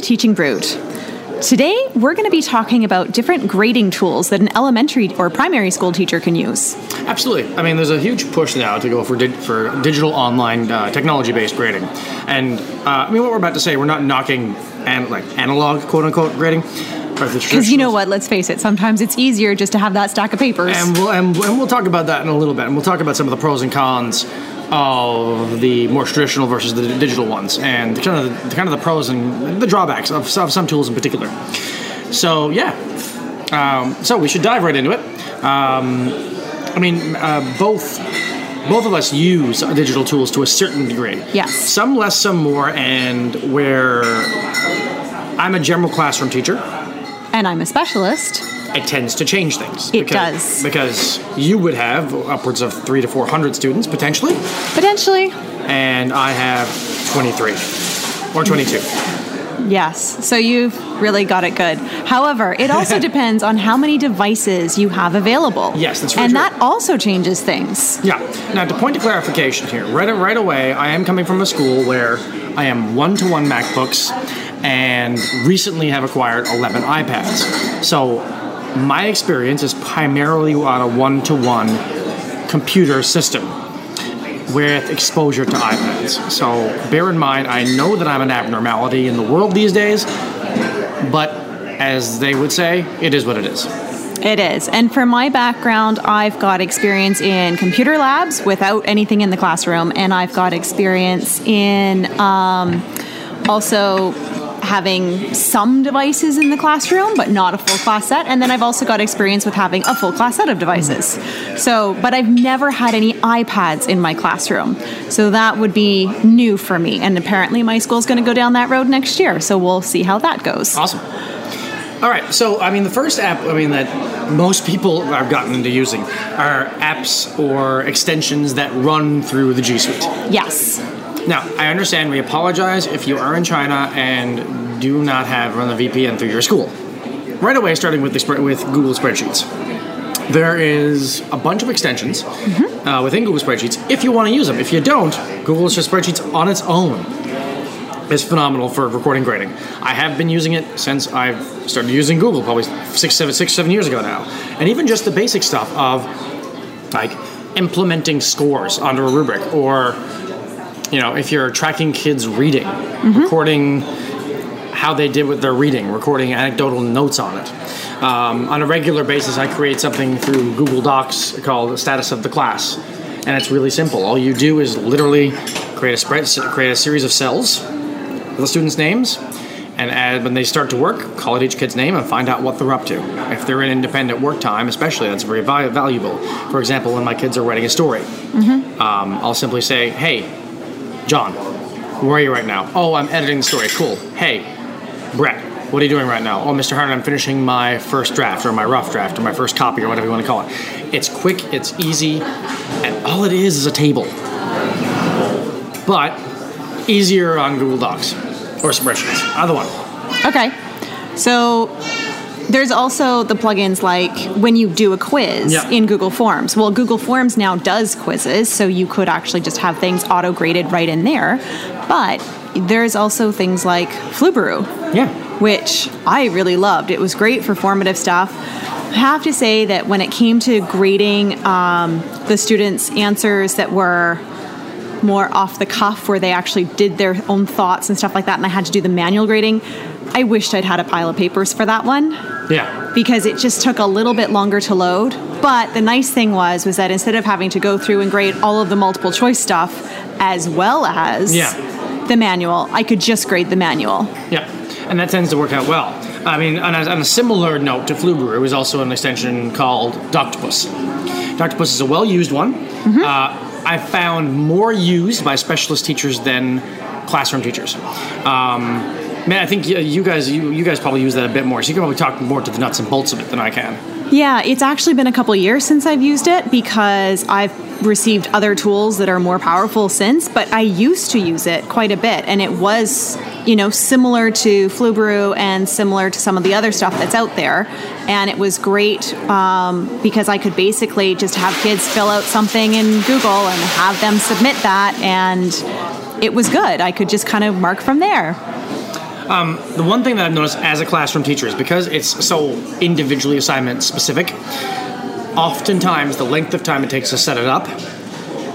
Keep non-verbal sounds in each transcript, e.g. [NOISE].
To Teaching Brood. Today, we're going to be talking about different grading tools that an elementary or primary school teacher can use. Absolutely. I mean, there's a huge push now to go for di- for digital online uh, technology-based grading, and uh, I mean, what we're about to say, we're not knocking an- like analog quote unquote grading. Because you know what? Let's face it. Sometimes it's easier just to have that stack of papers. And we'll, and, and we'll talk about that in a little bit. And we'll talk about some of the pros and cons of the more traditional versus the digital ones, and kind of the, kind of the pros and the drawbacks of, of some tools in particular. So yeah, um, so we should dive right into it. Um, I mean, uh, both both of us use digital tools to a certain degree. Yes. Some less, some more, and where I'm a general classroom teacher and I'm a specialist. It tends to change things. It because, does. Because you would have upwards of three to four hundred students potentially, Potentially, and I have twenty-three or twenty-two. yes. So you've really got it good. However, it [LAUGHS] also depends on how many devices you have available. Yes, that's very And true. that also changes things. Yeah. Now, to point to clarification here, right right away, I am coming from a school where I am one-to-one MacBooks, and recently have acquired eleven iPads. So, my experience is primarily on a one-to-one computer system with exposure to iPads. So, bear in mind, I know that I'm an abnormality in the world these days, but as they would say, it is what it is. It is. And for my background, I've got experience in computer labs without anything in the classroom, and I've got experience in um, also having some devices in the classroom, but not a full class set. And then I've also got experience with having a full class set of devices. So, but I've never had any iPads in my classroom. So that would be new for me. And apparently, my school's going to go down that road next year. So we'll see how that goes. Awesome. All right, so I mean, the first app I mean that most people I've gotten into using are apps or extensions that run through the G Suite. Yes. Now, I understand. We apologize if you are in China and do not have run the VPN through your school. Right away, starting with the with Google Spreadsheets. There is a bunch of extensions uh, within Google Spreadsheets if you want to use them. If you don't, Google Spreadsheets on its own is phenomenal for recording grading. I have been using it since I've started using Google, probably six, seven, six, seven years ago now. And even just the basic stuff of like implementing scores under a rubric, or you know, if you're tracking kids reading, recording how they did with their reading, recording anecdotal notes on it. Um, on a regular basis, I create something through Google Docs called Status of the Class, and it's really simple. All you do is literally create a spread, create a series of cells with the students' names, and add, when they start to work, call out each kid's name and find out what they're up to. If they're in independent work time, especially, that's very valuable. For example, when my kids are writing a story, um, I'll simply say, "Hey, John, where are you right now? Oh, I'm editing the story. Cool. Hey, Brett, what are you doing right now? Oh, Mr. Harden, I'm finishing my first draft or my rough draft or my first copy or whatever you want to call it. It's quick, it's easy, and all it is is a table. But easier on Google Docs or spreadsheets. Either one. Okay. So there's also the plugins like when you do a quiz Yeah. in Google Forms. Well, Google Forms now does quizzes, so you could actually just have things auto graded right in there. But there's also things like Flubaroo, Yeah. which I really loved. It was great for formative stuff. I have to say that when it came to grading um, the students' answers that were more off the cuff, where they actually did their own thoughts and stuff like that, and I had to do the manual grading, I wished I'd had a pile of papers for that one Yeah. because it just took a little bit longer to load. But the nice thing was was that instead of having to go through and grade all of the multiple choice stuff as well as Yeah. the manual, I could just grade the manual. Yeah, and that tends to work out well. I mean, on a, on a similar note to Flubaroo, it was also an extension called Doctopus. Doctopus is a well-used one. Uh, I found more used by specialist teachers than classroom teachers. Um, man, I think you, guys you, you guys probably use that a bit more, so you can probably talk more to the nuts and bolts of it than I can. Yeah, it's actually been a couple years since I've used it because I've received other tools that are more powerful since, but I used to use it quite a bit and it was, you know, similar to Flubaroo and similar to some of the other stuff that's out there. And it was great um, because I could basically just have kids fill out something in Google and have them submit that and it was good. I could just kind of mark from there. Um, the one thing that I've noticed as a classroom teacher is because it's so individually assignment specific, oftentimes the length of time it takes to set it up,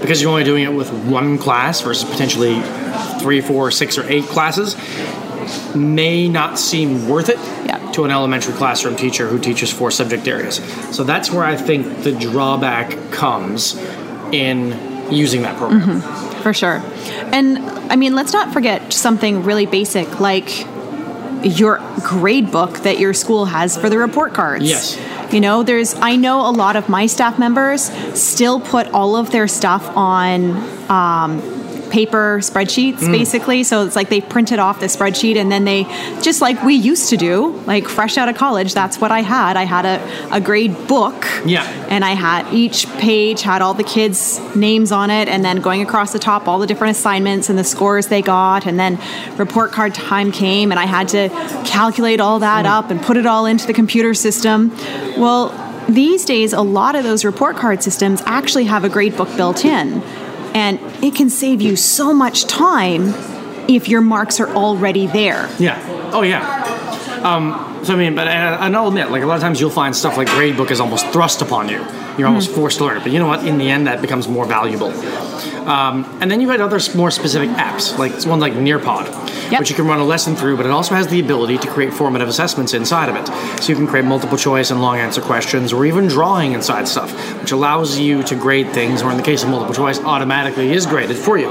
because you're only doing it with one class versus potentially three, four, six, or eight classes, may not seem worth it Yeah. to an elementary classroom teacher who teaches four subject areas. So that's where I think the drawback comes in using that program. Mm-hmm. For sure. And I mean, let's not forget something really basic like your grade book that your school has for the report cards. Yes. You know, there's, I know a lot of my staff members still put all of their stuff on um, paper spreadsheets, mm. basically. So it's like they printed off the spreadsheet and then they, just like we used to do, like fresh out of college, that's what I had. I had a, a grade book. Yeah. And I had each page had all the kids' names on it, and then going across the top, all the different assignments and the scores they got, and then report card time came, and I had to calculate all that mm. up and put it all into the computer system. Well, these days, a lot of those report card systems actually have a grade book built in, and it can save you so much time if your marks are already there. Yeah. Oh yeah. Um, so I mean, but and, I'll admit, like a lot of times you'll find stuff like gradebook is almost thrust upon you. You're almost forced to learn it. But you know what? In the end, that becomes more valuable. Um, and then you've got other more specific apps, like one like Nearpod, Yep. which you can run a lesson through, but it also has the ability to create formative assessments inside of it. So you can create multiple choice and long answer questions, or even drawing inside stuff, which allows you to grade things, or in the case of multiple choice, automatically is graded for you.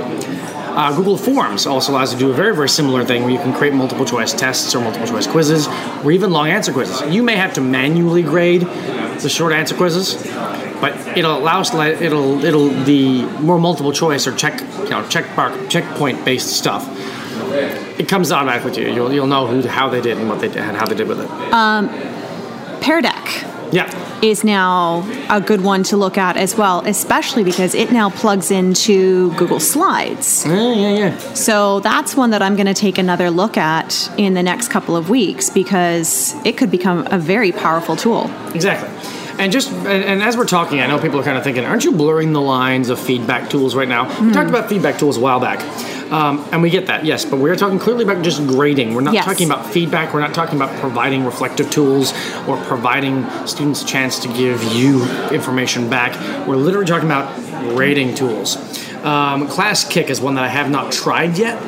Uh, Google Forms also allows you to do a very, very similar thing where you can create multiple choice tests or multiple choice quizzes, or even long answer quizzes. You may have to manually grade the short answer quizzes, but it'll allow us to let, it'll it'll the more multiple choice or check you know check mark checkpoint based stuff. It comes automatically to you. You'll, you'll know who how they did and what they did and how they did with it. Pear Deck. Yeah. Is now a good one to look at as well, especially because it now plugs into Google Slides. Yeah, yeah, yeah. So that's one that I'm going to take another look at in the next couple of weeks because it could become a very powerful tool. Exactly. And just and, and as we're talking, I know people are kind of thinking, aren't you blurring the lines of feedback tools right now? We talked hmm. about feedback tools a while back, um, and we get that, yes. But we're talking clearly about just grading. We're not Yes. talking about feedback. We're not talking about providing reflective tools or providing students a chance to give you information back. We're literally talking about grading tools. Um, Classkick is one that I have not tried yet.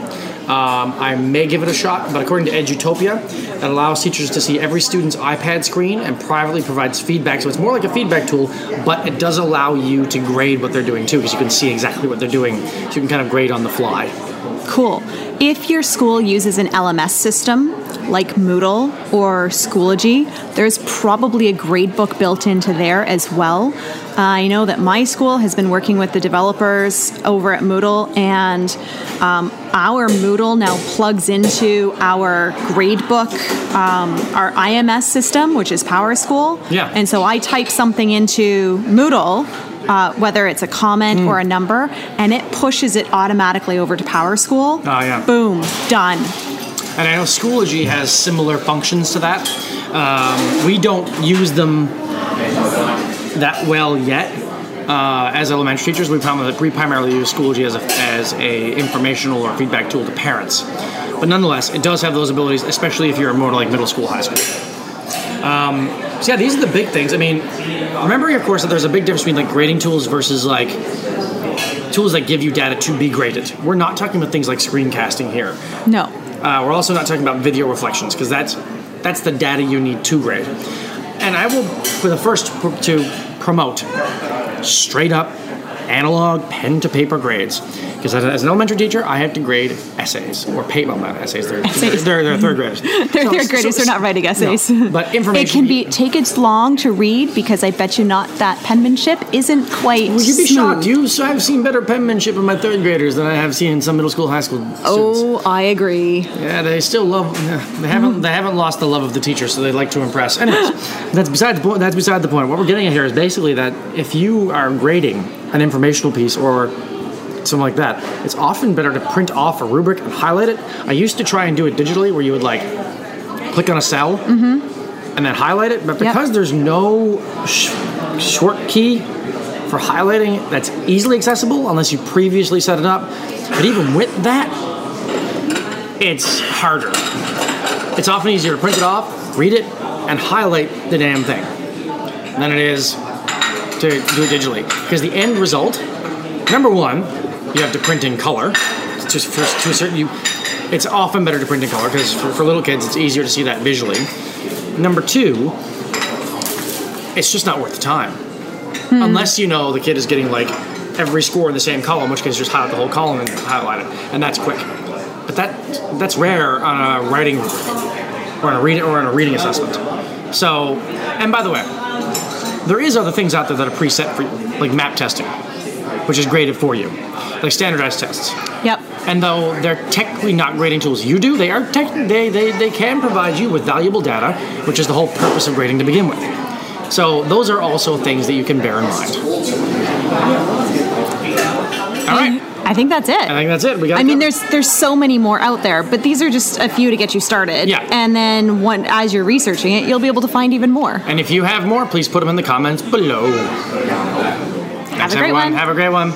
Um, I may give it a shot, but according to Edutopia, it allows teachers to see every student's iPad screen and privately provides feedback. So it's more like a feedback tool, but it does allow you to grade what they're doing too, because you can see exactly what they're doing. So you can kind of grade on the fly. Cool. If your school uses an LMS system like Moodle or Schoology, there's probably a gradebook built into there as well. I know that my school has been working with the developers over at Moodle, and um, our Moodle now plugs into our gradebook, um, our IMS system, which is PowerSchool. Yeah. And so I type something into Moodle, uh, whether it's a comment or a number, and it pushes it automatically over to PowerSchool. Oh, yeah. Boom, done. And I know Schoology has similar functions to that. Um, we don't use them that well yet. Uh, as elementary teachers, we primarily use Schoology as a, as a informational or feedback tool to parents. But nonetheless, it does have those abilities, especially if you're more like middle school, high school. Um, so yeah, these are the big things. I mean, remembering, of course, that there's a big difference between like grading tools versus like tools that give you data to be graded. We're not talking about things like screencasting here. No. Uh, we're also not talking about video reflections because that's that's the data you need to grade. And I will, for the first to promote straight up analog pen to paper grades because as, as an elementary teacher I have to grade essays or paper well, not essays. They're, Essays. They're, they're third graders. [LAUGHS] They're So- third graders, so- they're not writing essays. No, but information. [LAUGHS] It can be take as long to read because I bet you not that penmanship isn't quite. Would you be shocked? You, so I've seen better penmanship in my third graders than I have seen in some middle school, high school students. Oh, I agree. Yeah, they still love. They haven't. They haven't lost the love of the teacher, so they like to impress. Anyways, [LAUGHS] that's beside the point. That's beside the point. What we're getting at here is basically that if you are grading an informational piece or something like that, it's often better to print off a rubric and highlight it. I used to try and do it digitally, where you would like click on a cell and then highlight it. But Mm-hmm. Yep. because there's no sh- short key for highlighting that's easily accessible unless you previously set it up. But even with that, it's harder. It's often easier to print it off, read it, and highlight the damn thing than it is to do it digitally. Because the end result, number one, you have to print in color. Just for, to a certain you, it's often better to print in color because for, for little kids it's easier to see that visually. Number two, it's just not worth the time. Hmm. Unless you know the kid is getting like every score in the same column, which case just highlight the whole column and highlight it, and that's quick. But that that's rare on a writing or on a reading or on a reading assessment. So, and by the way, there is other things out there that are preset for you, like map testing, which is graded for you, like standardized tests. Yep. And though they're technically not grading tools you do, they are tech, they, they, they can provide you with valuable data, which is the whole purpose of grading to begin with. So those are also things that you can bear in mind. All right. I think that's it. I think that's it. We got. I mean, there's there's so many more out there, but these are just a few to get you started. Yeah. And then when, as you're researching it, you'll be able to find even more. And if you have more, please put them in the comments below. Thanks, a great everyone. one. Have a great one.